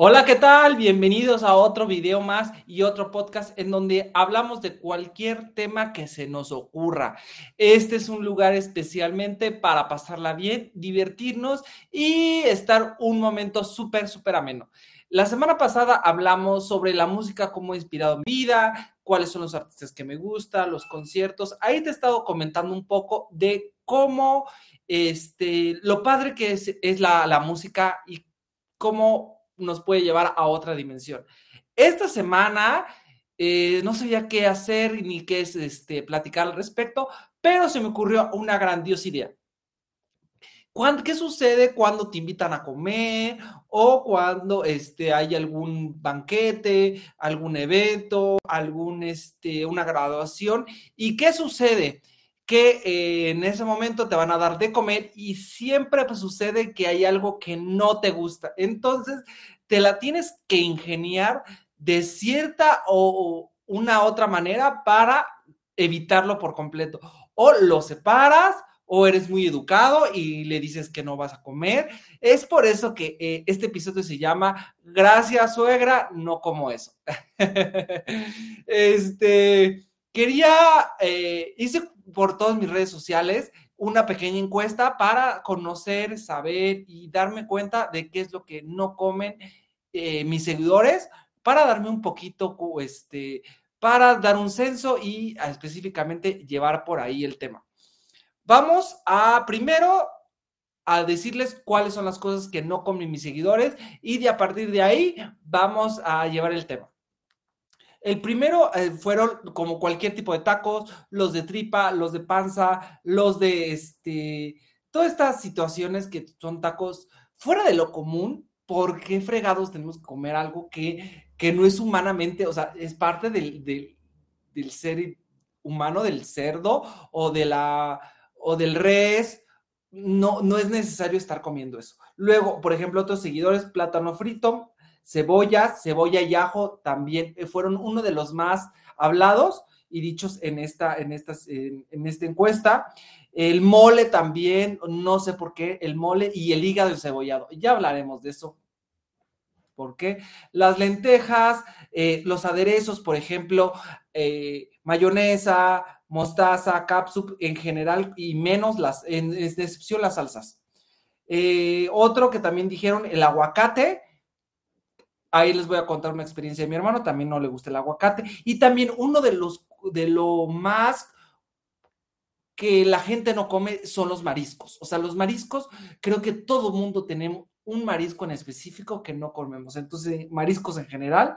Hola, ¿qué tal? Bienvenidos a otro video más y otro podcast en donde hablamos de cualquier tema que se nos ocurra. Este es un lugar especialmente para pasarla bien, divertirnos y estar un momento súper, súper ameno. La semana pasada hablamos sobre la música, cómo ha inspirado mi vida, cuáles son los artistas que me gustan, los conciertos. Ahí te he estado comentando un poco de cómo, este, lo padre que es, es la, la música y cómo nos puede llevar a otra dimensión. Esta semana eh, no sabía qué hacer ni qué es este, platicar al respecto, pero se me ocurrió una grandiosa idea. ¿Qué sucede cuando te invitan a comer o cuando este, hay algún banquete, algún evento, algún, este, una graduación? ¿Y qué sucede? Que eh, en ese momento te van a dar de comer y siempre pues, sucede que hay algo que no te gusta. Entonces, te la tienes que ingeniar de cierta o una otra manera para evitarlo por completo. O lo separas o eres muy educado y le dices que no vas a comer. Es por eso que eh, este episodio se llama Gracias suegra, no como eso. este, quería, eh, hice por todas mis redes sociales una pequeña encuesta para conocer, saber y darme cuenta de qué es lo que no comen eh, mis seguidores, para darme un poquito, este, para dar un censo y específicamente llevar por ahí el tema. Vamos a primero a decirles cuáles son las cosas que no comen mis seguidores y de a partir de ahí vamos a llevar el tema. El primero eh, fueron como cualquier tipo de tacos, los de tripa, los de panza, los de este, todas estas situaciones que son tacos fuera de lo común. ¿Por qué fregados tenemos que comer algo que, que no es humanamente, o sea, es parte del, del, ser humano, del cerdo o, de la, o del res? No, no es necesario estar comiendo eso. Luego, por ejemplo, otros seguidores, plátano frito, cebolla, cebolla y ajo también eh, fueron uno de los más hablados y dichos en esta, en en, esta encuesta. El mole también, no sé por qué, el mole y el hígado cebollado. Ya hablaremos de eso. ¿Por qué? Las lentejas, eh, los aderezos, por ejemplo, eh, mayonesa, mostaza, capsup en general y menos las, en, excepción las salsas. otro que también dijeron, el aguacate, Ahí les voy a contar una experiencia de mi hermano, también no le gusta el aguacate. Y también uno de los, de lo más que la gente no come son los mariscos. O sea, los mariscos, creo que todo mundo tenemos un marisco en específico que no comemos. Entonces, mariscos en general.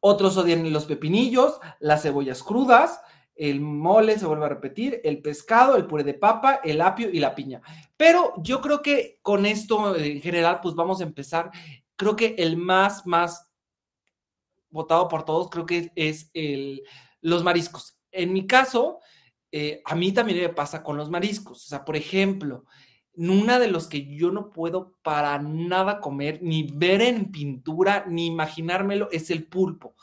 Otros odian los pepinillos, las cebollas crudas, el mole, se vuelve a repetir, el pescado, el puré de papa, el apio y la piña. Pero yo creo que con esto en general, pues vamos a empezar creo que el más, más votado por todos, creo que es el, los mariscos. En mi caso, eh, a mí también me pasa con los mariscos. O sea, por ejemplo, una de los que yo no puedo para nada comer, ni ver en pintura, ni imaginármelo, es el pulpo.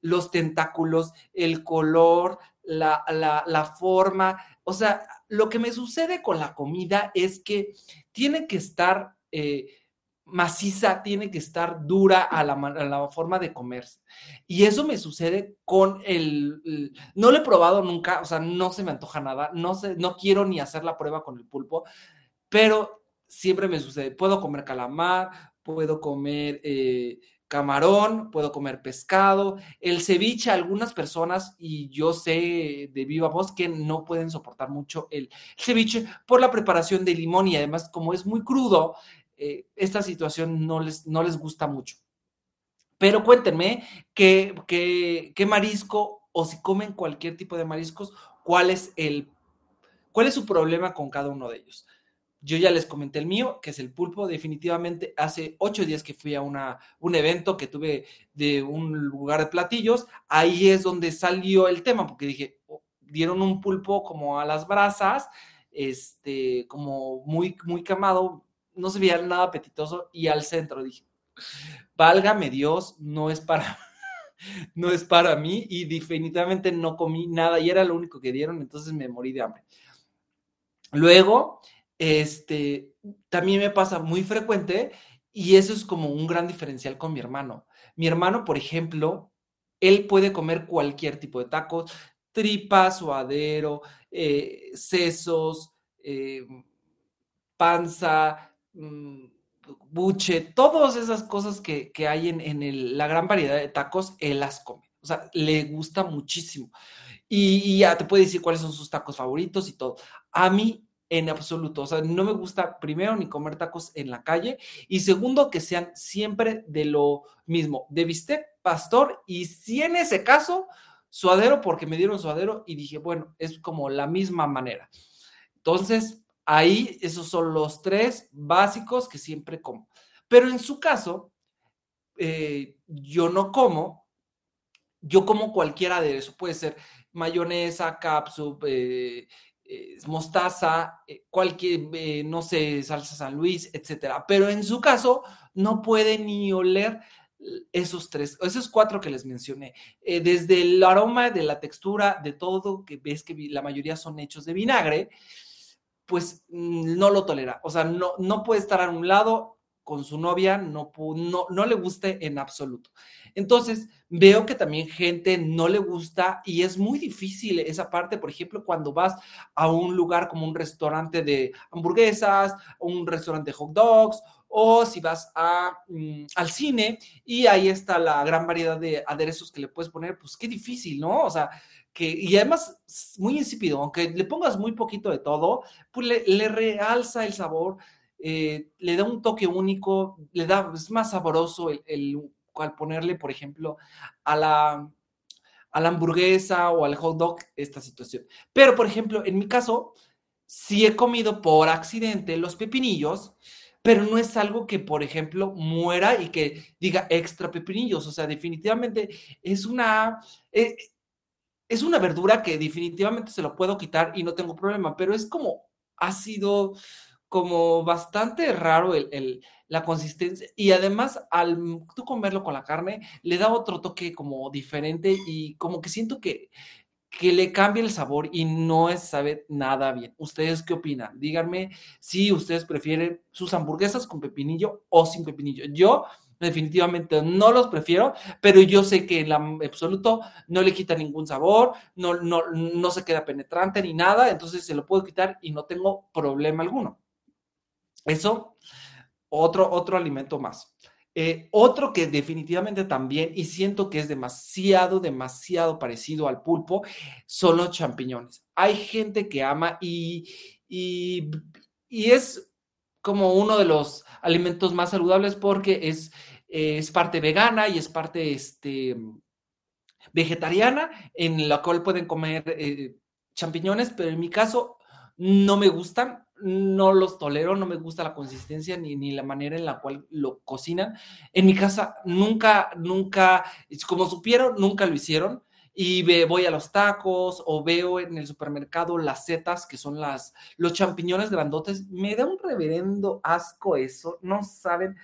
Los tentáculos, el color, la, la forma. O sea, lo que me sucede con la comida es que tiene que estar... Eh, maciza, tiene que estar dura a la, forma de comerse. Y eso me sucede con el, no lo he probado nunca, o sea, no se me antoja nada, no no quiero ni hacer la prueba con el pulpo, pero siempre me sucede, puedo comer calamar, puedo comer eh, camarón, puedo comer pescado, el ceviche, algunas personas, y yo sé de viva voz que no pueden soportar mucho el ceviche por la preparación de limón y además como es muy crudo, eh, esta situación no les, no les gusta mucho. Pero cuéntenme qué, qué, marisco o si comen cualquier tipo de mariscos, cuál es el cuál es su problema con cada uno de ellos. Yo ya les comenté el mío, que es el pulpo. Definitivamente hace ocho días que fui a una, un evento que tuve de un lugar de platillos. Ahí es donde salió el tema, porque dije, oh, dieron un pulpo como a las brasas, este, como muy, muy quemado, no se veía nada apetitoso y al centro dije, válgame Dios, no es para, no es para mí y definitivamente no comí nada y era lo único que dieron, entonces me morí de hambre. Luego, este, también me pasa muy frecuente Y eso es como un gran diferencial con mi hermano. Mi hermano, por ejemplo, él puede comer cualquier tipo de tacos, tripa, suadero, eh, sesos, eh, panza, buche, todas esas cosas que, hay en, la gran variedad de tacos, él las come. O sea, le gusta muchísimo. Y, ya te puede decir cuáles son sus tacos favoritos y todo. A mí, en absoluto, o sea, no me gusta primero ni comer tacos en la calle y segundo que sean siempre de lo mismo, de bistec, pastor y si en ese caso, suadero porque me dieron suadero y dije, bueno, es como la misma manera. Entonces, ahí esos son los tres básicos que siempre como. Pero en su caso, eh, yo no como, yo como cualquiera de eso, puede ser mayonesa, capsup, eh, eh, mostaza, cualquier, no sé, salsa San Luis, etcétera. Pero en su caso, no puede ni oler esos tres, esos cuatro que les mencioné, desde el aroma, de la textura, de todo, que ves que la mayoría son hechos de vinagre, pues mm, no lo tolera. O sea, no, no puede estar a un lado con su novia, no, no, no le guste en absoluto. Entonces, veo que también gente no le gusta y es muy difícil esa parte, por ejemplo, cuando vas a un lugar como un restaurante de hamburguesas, un restaurante de hot dogs o si vas a, mm, al cine y ahí está la gran variedad de aderezos que le puedes poner, pues qué difícil, ¿no? O sea, que, y además muy insípido, aunque le pongas muy poquito de todo, pues le, realza el sabor, eh, le da un toque único, le da, es más sabroso el, el al ponerle, por ejemplo, a la, a la hamburguesa o al hot dog esta situación. Pero, por ejemplo, en mi caso, si he comido por accidente los pepinillos, pero no es algo que, por ejemplo, muera y que diga extra pepinillos. O sea, definitivamente es una, eh, es una verdura que definitivamente se lo puedo quitar y no tengo problema, pero es como ha sido como bastante raro el, la consistencia y además al tú comerlo con la carne le da otro toque como diferente y como que siento que que le cambie el sabor y no sabe nada bien. ¿Ustedes qué opinan? Díganme si ustedes prefieren sus hamburguesas con pepinillo o sin pepinillo. Yo definitivamente no los prefiero, pero yo sé que en absoluto no le quita ningún sabor, no, no, no se queda penetrante ni nada, entonces se lo puedo quitar y no tengo problema alguno. Eso, otro, otro alimento más. Eh, otro que definitivamente también, y siento que es demasiado, demasiado parecido al pulpo, son los champiñones. Hay gente que ama y, y, es como uno de los alimentos más saludables porque es, es parte vegana y es parte este, vegetariana, en la cual pueden comer eh, champiñones, pero en mi caso no me gustan no los tolero, no me gusta la consistencia ni, ni, la manera en la cual lo cocinan. En mi casa nunca, nunca, como supieron, nunca lo hicieron. Y voy a los tacos o veo en el supermercado las setas, que son las, los champiñones grandotes. Me da un reverendo asco eso. No saben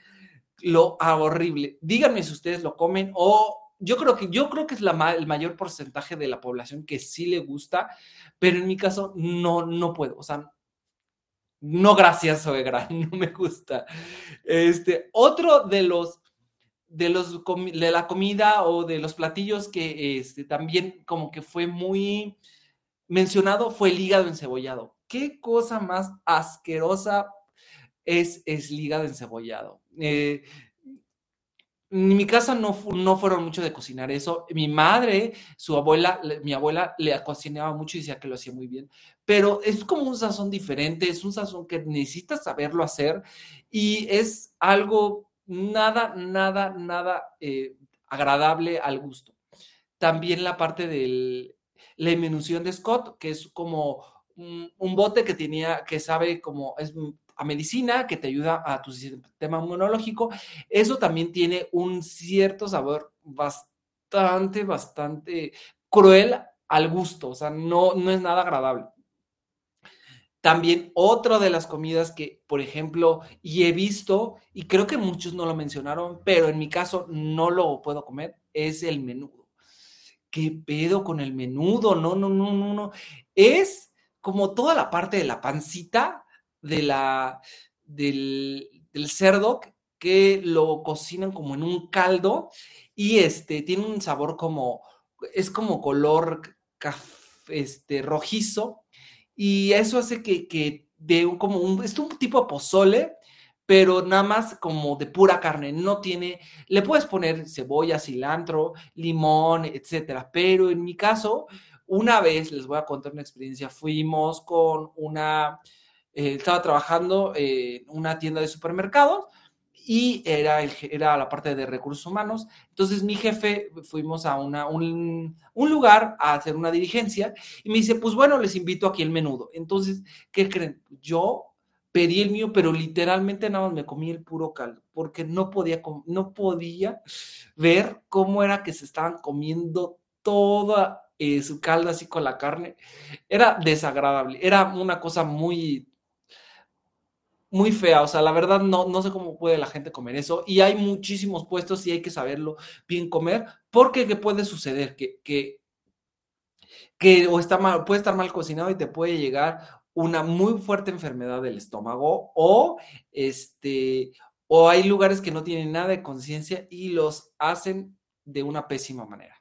lo horrible. Díganme si ustedes lo comen o yo creo que, yo creo que es la, el mayor porcentaje de la población que sí le gusta, pero en mi caso no, no puedo. O sea, no, gracias, suegra, no me gusta. Este, otro de los de los de la comida o de los platillos que este, también como que fue muy mencionado fue el hígado encebollado. ¿Qué cosa más asquerosa es, es el hígado encebollado? Eh, en mi casa no, no fueron mucho de cocinar eso. Mi madre, su abuela, mi abuela le cocinaba mucho y decía que lo hacía muy bien, pero es como un sazón diferente, es un sazón que necesitas saberlo hacer y es algo nada, nada, nada eh, agradable al gusto. También la parte de la inmenución de Scott, que es como un, un bote que tenía, que sabe como es a medicina que te ayuda a tu sistema inmunológico, eso también tiene un cierto sabor bastante, bastante cruel al gusto, o sea, no, no es nada agradable. También otra de las comidas que, por ejemplo, y he visto, y creo que muchos no lo mencionaron, pero en mi caso no lo puedo comer, es el menudo. ¿Qué pedo con el menudo? No, no, no, no, no. Es como toda la parte de la pancita de la, del, cerdo que lo cocinan como en un caldo y este tiene un sabor como, es como color este, rojizo y eso hace que, que de un, como un, es un tipo de pozole, pero nada más como de pura carne, no tiene, le puedes poner cebolla, cilantro, limón, etcétera, pero en mi caso, una vez les voy a contar una experiencia, fuimos con una, eh, estaba trabajando en una tienda de supermercados y era, el, era la parte de recursos humanos. Entonces mi jefe, fuimos a una, un, un, lugar a hacer una dirigencia y me dice, pues bueno, les invito aquí el menudo. Entonces, ¿qué creen? Yo pedí el mío, pero literalmente nada más me comí el puro caldo, porque no podía, no podía ver cómo era que se estaban comiendo toda eh, su caldo así con la carne. Era desagradable, era una cosa muy muy fea, o sea, la verdad no, no sé cómo puede la gente comer eso y hay muchísimos puestos y hay que saberlo bien comer porque ¿qué puede suceder? Que, que, que o está mal, puede estar mal cocinado y te puede llegar una muy fuerte enfermedad del estómago o este o hay lugares que no tienen nada de conciencia y los hacen de una pésima manera.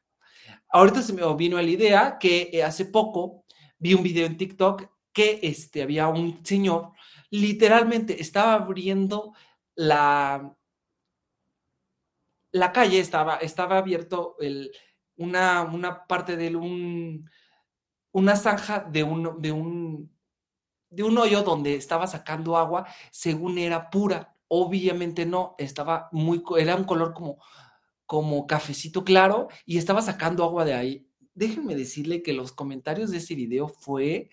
Ahorita se me vino la idea que eh, hace poco vi un video en TikTok que este, había un señor literalmente estaba abriendo la, la calle, estaba, estaba abierto el, una, una, parte de un, una zanja de un, de, un, de un hoyo donde estaba sacando agua, según era pura. Obviamente no, estaba muy, era un color como, como cafecito claro y estaba sacando agua de ahí. Déjenme decirle que los comentarios de ese video fue,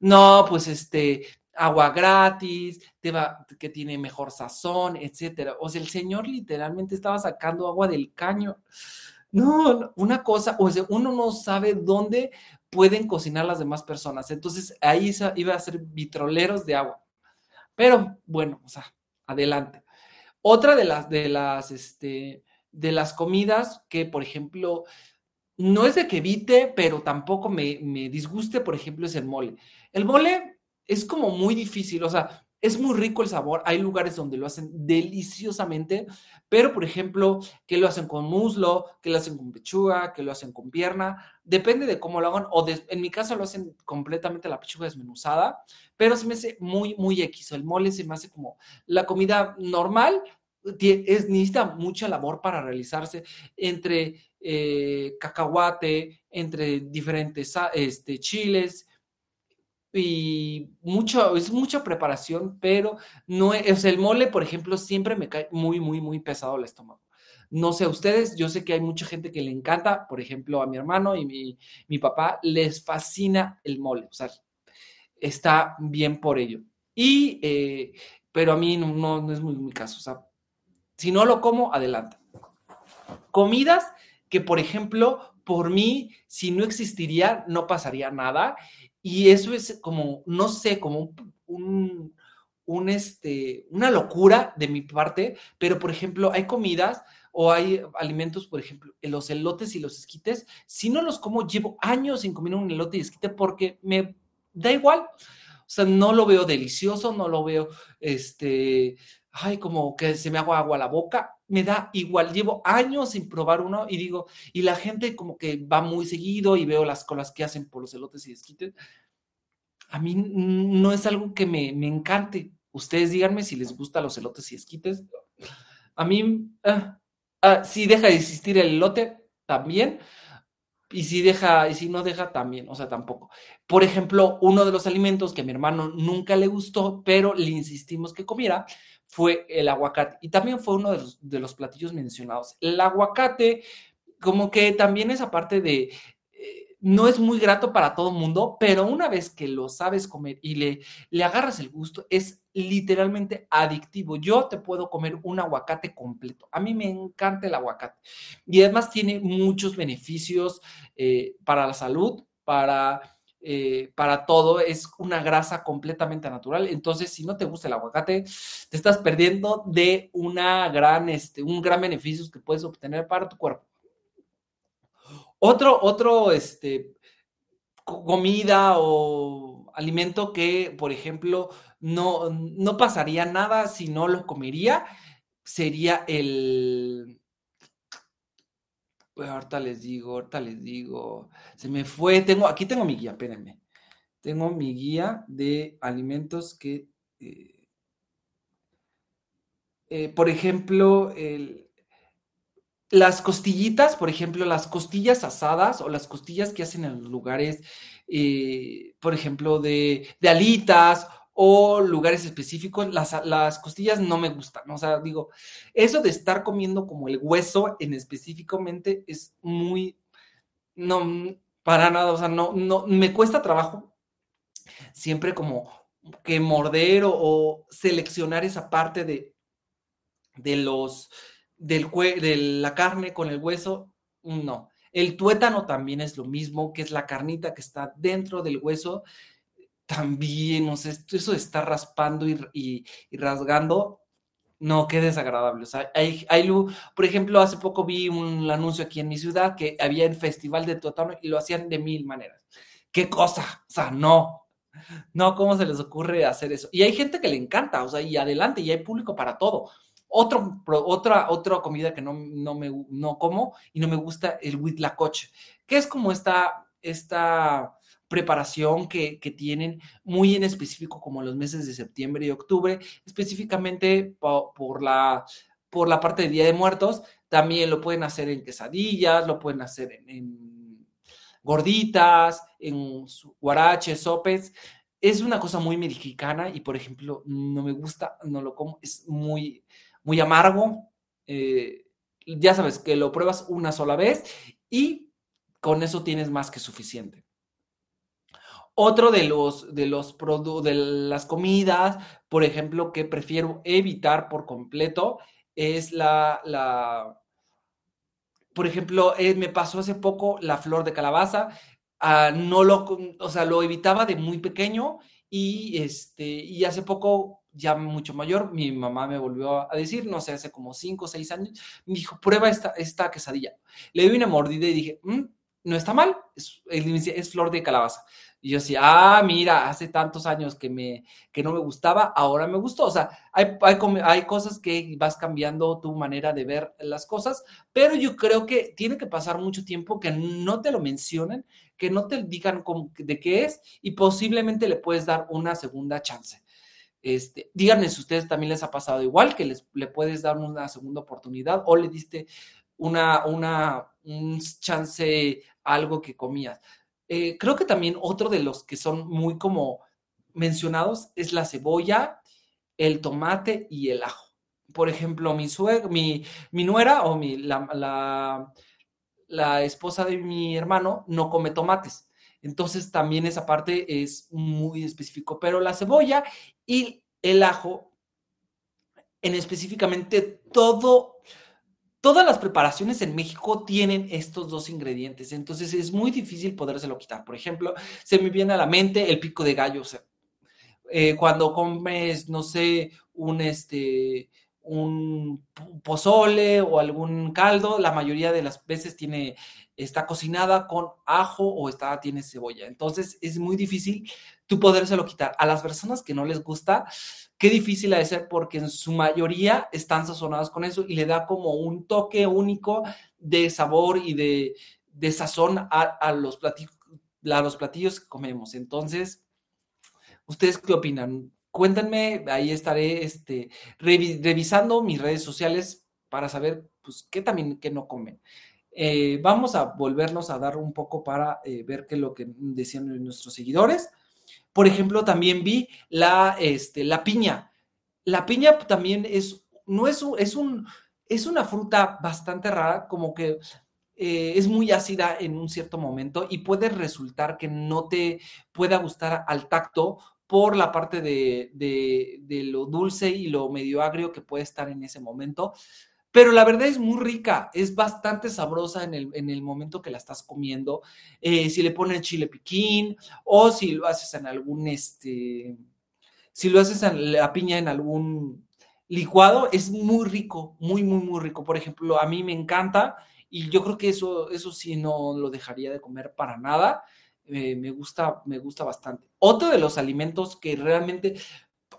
no, pues este, agua gratis, te va, que tiene mejor sazón, etcétera. O sea, el señor literalmente estaba sacando agua del caño. No, una cosa, o sea, uno no sabe dónde pueden cocinar las demás personas. Entonces ahí iba a ser vitroleros de agua. Pero bueno, o sea, adelante. Otra de las, de las, este, de las comidas que, por ejemplo, no es de que evite, pero tampoco me, me disguste, por ejemplo, es el mole. El mole es como muy difícil, o sea, es muy rico el sabor, hay lugares donde lo hacen deliciosamente, pero por ejemplo, que lo hacen con muslo, que lo hacen con pechuga, que lo hacen con pierna, depende de cómo lo hagan, o en mi caso lo hacen completamente la pechuga desmenuzada, pero se me hace muy, muy X, el mole se me hace como la comida normal, es, necesita mucha labor para realizarse entre eh, cacahuate, entre diferentes este, chiles, y mucho, es mucha preparación, pero no es, el mole, por ejemplo, siempre me cae muy, muy, muy pesado el estómago. No sé, ustedes, yo sé que hay mucha gente que le encanta, por ejemplo, a mi hermano y mi, mi papá, les fascina el mole, o sea, está bien por ello. Y, eh, pero a mí no, no, es muy mi caso, o sea, si no lo como, adelante. Comidas que, por ejemplo, por mí, si no existiría, no pasaría nada. Y eso es como, no sé, como un, un, este, una locura de mi parte, pero por ejemplo, hay comidas o hay alimentos, por ejemplo, los elotes y los esquites, si no los como, llevo años sin comer un elote y esquite porque me da igual. O sea, no lo veo delicioso, no lo veo, este, ay, como que se me agua a la boca, me da igual, llevo años sin probar uno y digo, y la gente como que va muy seguido y veo las colas que hacen por los elotes y esquites. A mí no es algo que me, encante. Ustedes díganme si les gustan los elotes y esquites. A mí, ah, ah, si deja de existir el elote, también. Y si deja, y si no deja, también, o sea, tampoco. Por ejemplo, uno de los alimentos que a mi hermano nunca le gustó, pero le insistimos que comiera, fue el aguacate. Y también fue uno de los, platillos mencionados. El aguacate, como que también es aparte de, eh, no es muy grato para todo el mundo, pero una vez que lo sabes comer y le, le agarras el gusto, es literalmente adictivo. Yo te puedo comer un aguacate completo. A mí me encanta el aguacate. Y además tiene muchos beneficios eh, para la salud, para eh, para todo, es una grasa completamente natural. Entonces, si no te gusta el aguacate, te estás perdiendo de una gran, este, un gran beneficio que puedes obtener para tu cuerpo. Otro, otro, este, comida o alimento que, por ejemplo, no, no pasaría nada si no lo comería, sería el... ahorita les digo, ahorita les digo. Se me fue, tengo, aquí tengo mi guía, espérenme. Tengo mi guía de alimentos que... Eh, eh, por ejemplo, las costillitas, por ejemplo, las costillas asadas o las costillas que hacen en los lugares, eh, por ejemplo, de, de, alitas o lugares específicos, las, las, costillas no me gustan, o sea, digo, eso de estar comiendo como el hueso en específicamente es muy, no, para nada, o sea, no, no, me cuesta trabajo siempre como que morder o, seleccionar esa parte de, de los, del, de la carne con el hueso, no. El tuétano también es lo mismo, que es la carnita que está dentro del hueso también, o sea, eso de estar raspando y, rasgando, no, qué desagradable. O sea, hay, hay, por ejemplo, hace poco vi un anuncio aquí en mi ciudad que había el festival de tuétano y lo hacían de mil maneras. ¿Qué cosa? O sea, no. No, ¿cómo se les ocurre hacer eso? Y hay gente que le encanta, o sea, y adelante, y hay público para todo. Otro, otra, otra comida que no, no, me, no como y no me gusta, el huitlacoche, que es como esta, esta preparación que, tienen muy en específico como los meses de septiembre y octubre, específicamente por, la, por la parte de Día de Muertos. También lo pueden hacer en quesadillas, lo pueden hacer en, gorditas, en guaraches, sopes. Es una cosa muy mexicana y, por ejemplo, no me gusta, no lo como, es muy, muy amargo. Eh, ya sabes que lo pruebas una sola vez y con eso tienes más que suficiente. Otro de los, de los de las comidas, por ejemplo, que prefiero evitar por completo es la, la por ejemplo, eh, me pasó hace poco la flor de calabaza, ah, no lo, o sea, lo evitaba de muy pequeño y este, y hace poco, ya mucho mayor, mi mamá me volvió a decir, no sé, hace como cinco o seis años, me dijo, prueba esta, esta quesadilla. Le di una mordida y dije, mm, no está mal, es, es flor de calabaza. Y yo decía, ah, mira, hace tantos años que, me, que no me gustaba, ahora me gustó. O sea, hay, hay, cosas que vas cambiando tu manera de ver las cosas, pero yo creo que tiene que pasar mucho tiempo que no te lo mencionen, que no te digan de qué es y posiblemente le puedes dar una segunda chance. Este, díganme si ustedes también les ha pasado igual, que les, le puedes dar una segunda oportunidad o le diste una, una, un chance algo que comías. Eh, creo que también otro de los que son muy como mencionados es la cebolla, el tomate y el ajo. Por ejemplo, mi, mi, mi nuera o mi, la, la, esposa de mi hermano no come tomates. Entonces también esa parte es muy específico. Pero la cebolla y el ajo, en específicamente todo Todas las preparaciones en México tienen estos dos ingredientes, entonces es muy difícil podérselo quitar. Por ejemplo, se me viene a la mente el pico de gallo. Eh, cuando comes, no sé, un este un pozole o algún caldo, la mayoría de las veces tiene está cocinada con ajo o está tiene cebolla. Entonces es muy difícil tú podérselo quitar. A las personas que no les gusta, qué difícil ha de ser porque en su mayoría están sazonadas con eso y le da como un toque único de sabor y de, de sazón a, los platillos, a los platillos que comemos. Entonces, ¿ustedes qué opinan? Cuéntenme, ahí estaré este, revisando mis redes sociales para saber pues, qué también, qué no comen. Eh, vamos a volvernos a dar un poco para eh, ver qué es lo que decían nuestros seguidores. Por ejemplo, también vi la, este, la piña. La piña también es, no es, es, un, es una fruta bastante rara, como que eh, es muy ácida en un cierto momento y puede resultar que no te pueda gustar al tacto por la parte de, de, lo dulce y lo medio agrio que puede estar en ese momento pero la verdad es muy rica, es bastante sabrosa en el, en el momento que la estás comiendo. Eh, si le pones chile piquín o si lo haces en algún, este, si lo haces en la piña en algún licuado, es muy rico, muy, muy, muy rico. Por ejemplo, a mí me encanta y yo creo que eso, eso sí no lo dejaría de comer para nada. Me gusta, me gusta bastante. Otro de los alimentos que realmente,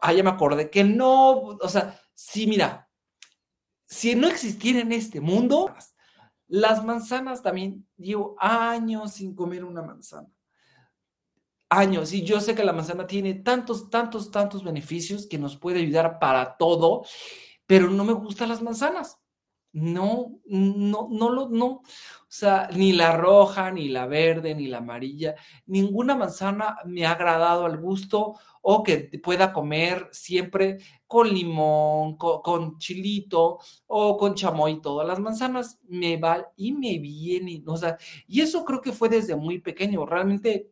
ah, ya me acordé, que no, o sea, sí, mira, si no existiera en este mundo, las manzanas también llevo años sin comer una manzana. Años. Y yo sé que la manzana tiene tantos, tantos, tantos beneficios que nos puede ayudar para todo, pero no me gustan las manzanas. No, no, no lo, no. O sea, ni la roja, ni la verde, ni la amarilla, ninguna manzana me ha agradado al gusto o que pueda comer siempre con limón, con, chilito o con chamoy. Todas las manzanas me van y me vienen. O sea, y eso creo que fue desde muy pequeño. Realmente,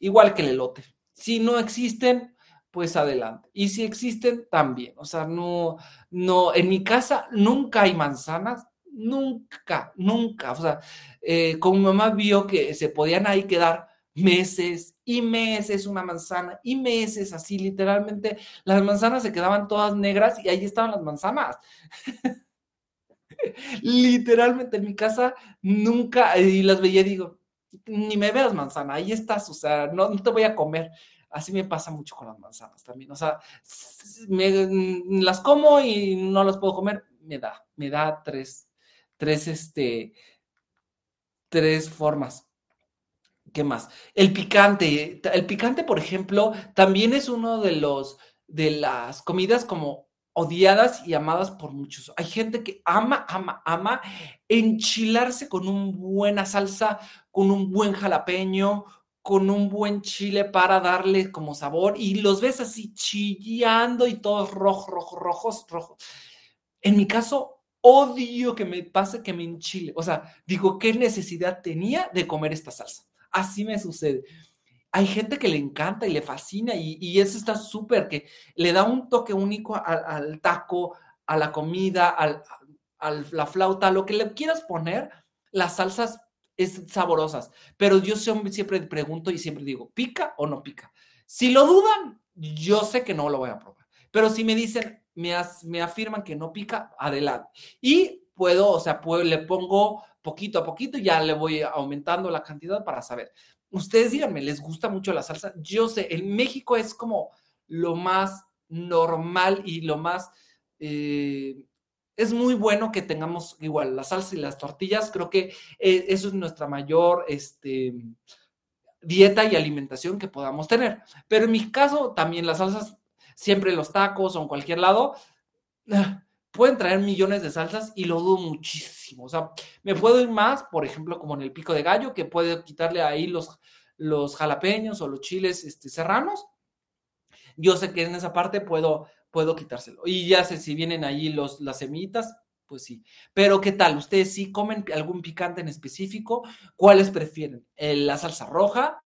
igual que el elote. Si no existen, pues adelante. Y si existen, también. O sea, no, no, en mi casa nunca hay manzanas, nunca, nunca. O sea, eh, como mi mamá vio que se podían ahí quedar meses y meses una manzana y meses así, literalmente, las manzanas se quedaban todas negras y ahí estaban las manzanas. literalmente en mi casa nunca, y las veía y digo, ni me veas manzana, ahí estás, o sea, no, no te voy a comer. Así me pasa mucho con las manzanas también. O sea, me, mm, las como y no las puedo comer, me da, me da tres, tres, este, tres formas. ¿Qué más? El picante. El picante, por ejemplo, también es uno de los de las comidas como odiadas y amadas por muchos. Hay gente que ama, ama, ama enchilarse con una buena salsa, con un buen jalapeño, con un buen chile para darle como sabor y los ves así chillando y todos rojos, rojos, rojos, rojos. En mi caso, odio que me pase que me enchile. O sea, digo, ¿qué necesidad tenía de comer esta salsa? Así me sucede. Hay gente que le encanta y le fascina y, eso está súper, que le da un toque único al, taco, a la comida, a la flauta, lo que le quieras poner, las salsas es saborosas, pero yo siempre pregunto y siempre digo, ¿pica o no pica? Si lo dudan, yo sé que no lo voy a probar, pero si me dicen, me, afirman que no pica, adelante. Y puedo, o sea, le pongo poquito a poquito ya le voy aumentando la cantidad para saber. Ustedes díganme, ¿les gusta mucho la salsa? Yo sé, en México es como lo más normal y lo más eh, es muy bueno que tengamos igual la salsa y las tortillas. Creo que eh, eso es nuestra mayor este, dieta y alimentación que podamos tener. Pero en mi caso, también las salsas, siempre los tacos o en cualquier lado, pueden traer millones de salsas y lo dudo muchísimo. O sea, me puedo ir más, por ejemplo, como en el pico de gallo, que puede quitarle ahí los, los jalapeños o los chiles este, serranos. Yo sé que en esa parte puedo puedo quitárselo. Y ya sé si vienen ahí los, las semillitas, pues sí. Pero ¿qué tal? ¿Ustedes sí comen algún picante en específico? ¿Cuáles prefieren? ¿La salsa roja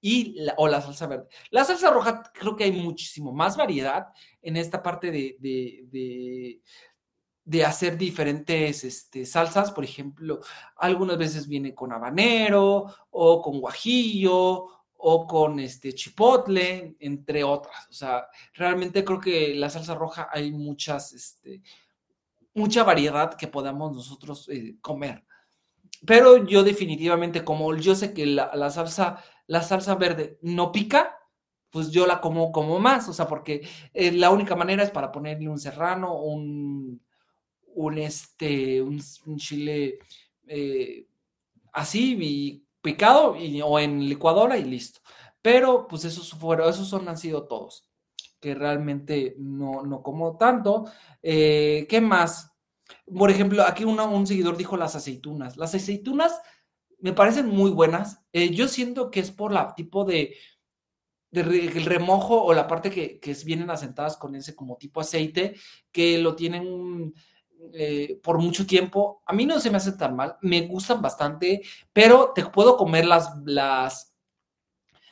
y o la salsa verde? La salsa roja creo que hay muchísimo más variedad en esta parte de, de, de, hacer diferentes este, salsas. Por ejemplo, algunas veces viene con habanero o con guajillo o con este chipotle, entre otras. O sea, realmente creo que la salsa roja hay muchas, este, mucha variedad que podamos nosotros eh, comer. Pero yo definitivamente, como yo sé que la, salsa, la salsa verde no pica, pues yo la como como más, o sea, porque eh, la única manera es para ponerle un serrano, un, un este, un, chile eh, así y picado y, o en licuadora y listo. Pero pues esos fueron, esos son, han sido todos, que realmente no, no como tanto. Eh, ¿Qué más? Por ejemplo, aquí un seguidor dijo las aceitunas. Las aceitunas me parecen muy buenas. Eh, yo siento que es por la tipo de, el remojo o la parte que, que, vienen asentadas con ese como tipo aceite, que lo tienen eh, por mucho tiempo. A mí no se me hace tan mal, me gustan bastante, pero te puedo comer las, las,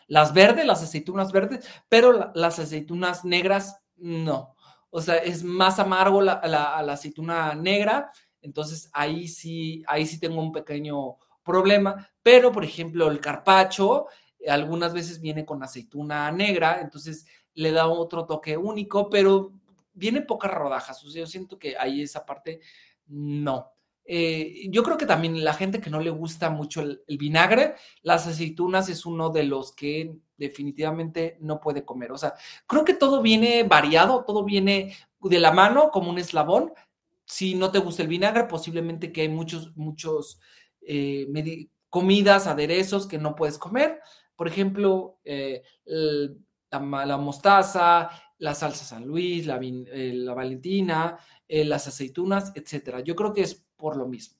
las verdes, las aceitunas verdes, pero las aceitunas negras no. O sea, es más amargo la, la, aceituna negra, entonces ahí sí, ahí sí tengo un pequeño problema, pero por ejemplo el carpacho algunas veces viene con aceituna negra, entonces le da otro toque único, pero viene pocas rodajas. O sea, yo siento que ahí esa parte no. Eh, yo creo que también la gente que no le gusta mucho el, vinagre, las aceitunas es uno de los que definitivamente no puede comer. O sea, creo que todo viene variado, todo viene de la mano como un eslabón. si no te gusta el vinagre, posiblemente que hay muchos, muchos eh, comidas, aderezos que no puedes comer. Por ejemplo, eh, la, mostaza, la salsa San Luis, la, eh, Valentina, las aceitunas, etcétera. Yo creo que es por lo mismo.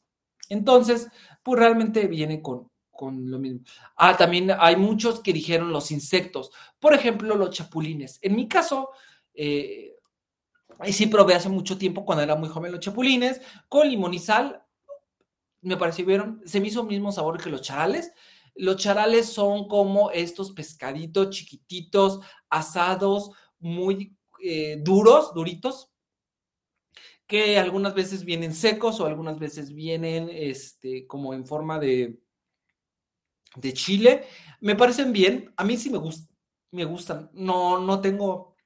Entonces, pues realmente viene con, con lo mismo. Ah, también hay muchos que dijeron los insectos. Por ejemplo, los chapulines. En mi caso, eh, sí probé hace mucho tiempo, cuando era muy joven, los chapulines con limón y sal. Me parecieron, se me hizo el mismo sabor que los charales. Los charales son como estos pescaditos chiquititos, asados, muy eh, duros, duritos, que algunas veces vienen secos o algunas veces vienen este, como en forma de, de chile. Me parecen bien, a mí sí me, gustan, me gustan, no, no tengo,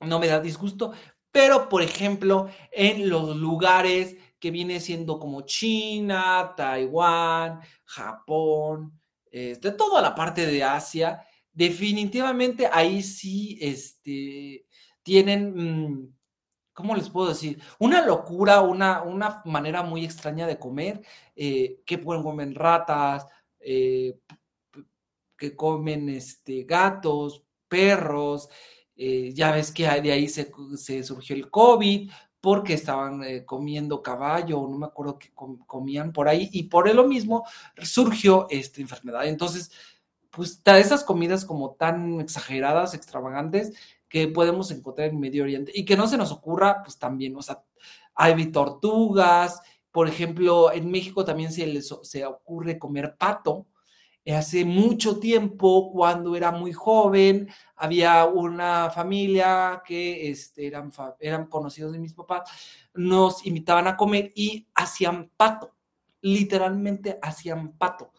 no me da disgusto, pero por ejemplo, en los lugares que viene siendo como China, Taiwán, Japón, este, toda la parte de Asia, definitivamente ahí sí este, tienen, mm, ¿cómo les puedo decir? Una locura, una, una manera muy extraña de comer, eh, que pueden comer ratas, eh, que comen este, gatos, perros, eh, ya ves que de ahí se, surgió el COVID, porque estaban comiendo caballo, no me acuerdo qué comían por ahí, y por lo mismo surgió esta enfermedad. Entonces, pues esas comidas como tan exageradas, extravagantes, que podemos encontrar en Medio Oriente, y que no se nos ocurra, pues también, o sea, hay tortugas, por ejemplo, en México también se les se ocurre comer pato, hace mucho tiempo, cuando era muy joven, había una familia que este, eran, eran conocidos de mis papás, nos invitaban a comer y hacían pato, literalmente hacían pato.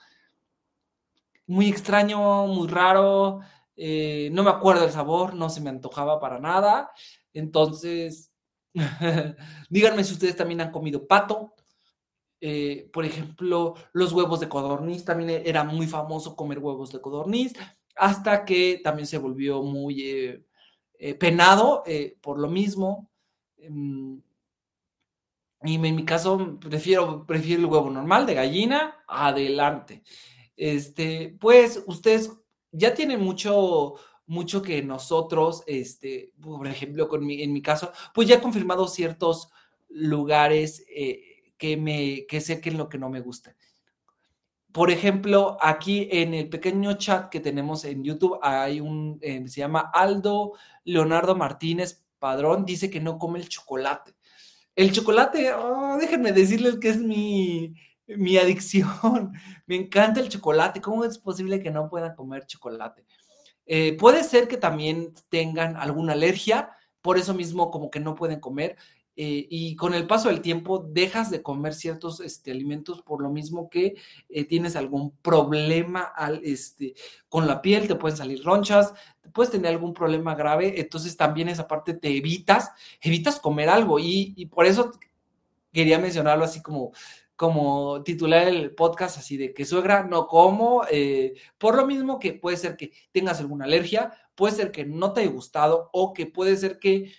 Muy extraño, muy raro, eh, no me acuerdo el sabor, no se me antojaba para nada. Entonces, díganme si ustedes también han comido pato. Eh, por ejemplo, los huevos de codorniz, también era muy famoso comer huevos de codorniz, hasta que también se volvió muy eh, penado por lo mismo. Em, y en mi caso prefiero, prefiero el huevo normal de gallina, adelante. Este, pues ustedes ya tienen mucho, mucho que nosotros, este, por ejemplo, con en mi caso, pues ya he confirmado ciertos lugares que, me, que sé que es lo que no me gusta. Por ejemplo, aquí en el pequeño chat que tenemos en YouTube hay un, eh, se llama Aldo Leonardo Martínez Padrón, dice que no come el chocolate. El chocolate, oh, déjenme decirles que es mi, mi adicción. Me encanta el chocolate. ¿Cómo es posible que no puedan comer chocolate? Eh, puede ser que también tengan alguna alergia, por eso mismo como que no pueden comer. Eh, y con el paso del tiempo dejas de comer ciertos este, alimentos por lo mismo que eh, tienes algún problema al, este, con la piel, te pueden salir ronchas, puedes tener algún problema grave, entonces también esa parte te evitas, evitas comer algo y, por eso quería mencionarlo así como, como titular el podcast así de que suegra no como, eh, por lo mismo que puede ser que tengas alguna alergia, puede ser que no te haya gustado o que puede ser que,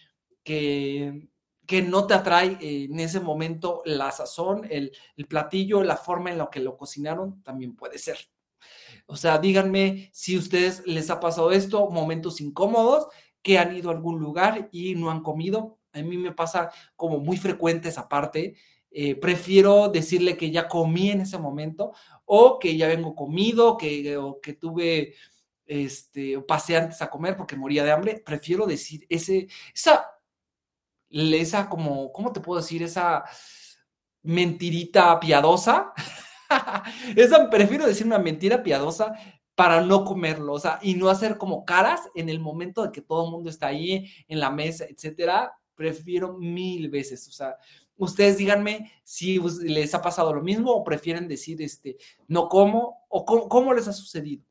que que no te atrae en ese momento la sazón, el, platillo, la forma en la que lo cocinaron, también puede ser. O sea, díganme si a ustedes les ha pasado esto, momentos incómodos, que han ido a algún lugar y no han comido. A mí me pasa como muy frecuente esa parte. Eh, prefiero decirle que ya comí en ese momento o que ya vengo comido, que, o que tuve, este, pasé antes a comer porque moría de hambre. Prefiero decir ese, esa esa como, ¿cómo te puedo decir? Esa mentirita piadosa. esa, prefiero decir una mentira piadosa para no comerlo, o sea, y no hacer como caras en el momento de que todo el mundo está ahí en la mesa, etcétera. Prefiero mil veces, o sea, ustedes díganme si les ha pasado lo mismo o prefieren decir, este, no como, o cómo, les ha sucedido.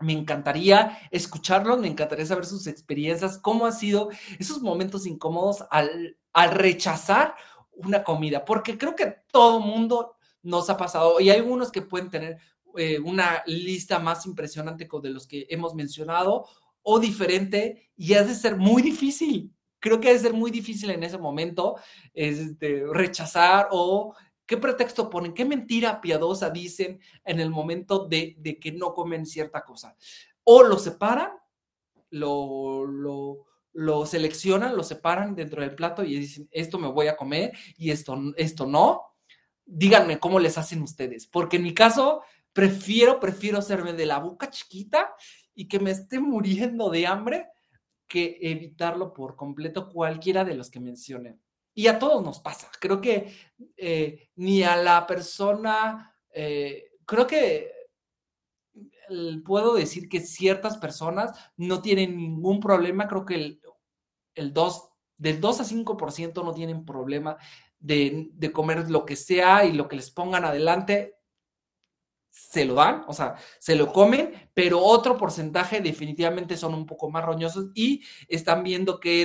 Me encantaría escucharlos, me encantaría saber sus experiencias, cómo han sido esos momentos incómodos al, rechazar una comida, porque creo que todo mundo nos ha pasado y hay algunos que pueden tener eh, una lista más impresionante de los que hemos mencionado o diferente y ha de ser muy difícil, creo que debe ser muy difícil en ese momento este, rechazar o qué pretexto ponen, qué mentira piadosa dicen en el momento de, de que no comen cierta cosa. O lo separan, lo, lo, lo seleccionan, lo separan dentro del plato y dicen, esto me voy a comer y esto, esto no. Díganme cómo les hacen ustedes, porque en mi caso prefiero, prefiero hacerme de la boca chiquita y que me esté muriendo de hambre que evitarlo por completo cualquiera de los que mencionen. Y a todos nos pasa. Creo que eh, ni a la persona, eh, creo que puedo decir que ciertas personas no tienen ningún problema. Creo que el, el 2, del 2 a 5% no tienen problema de, de comer lo que sea y lo que les pongan adelante se lo dan, o sea, se lo comen, pero otro porcentaje definitivamente son un poco más roñosos y están viendo que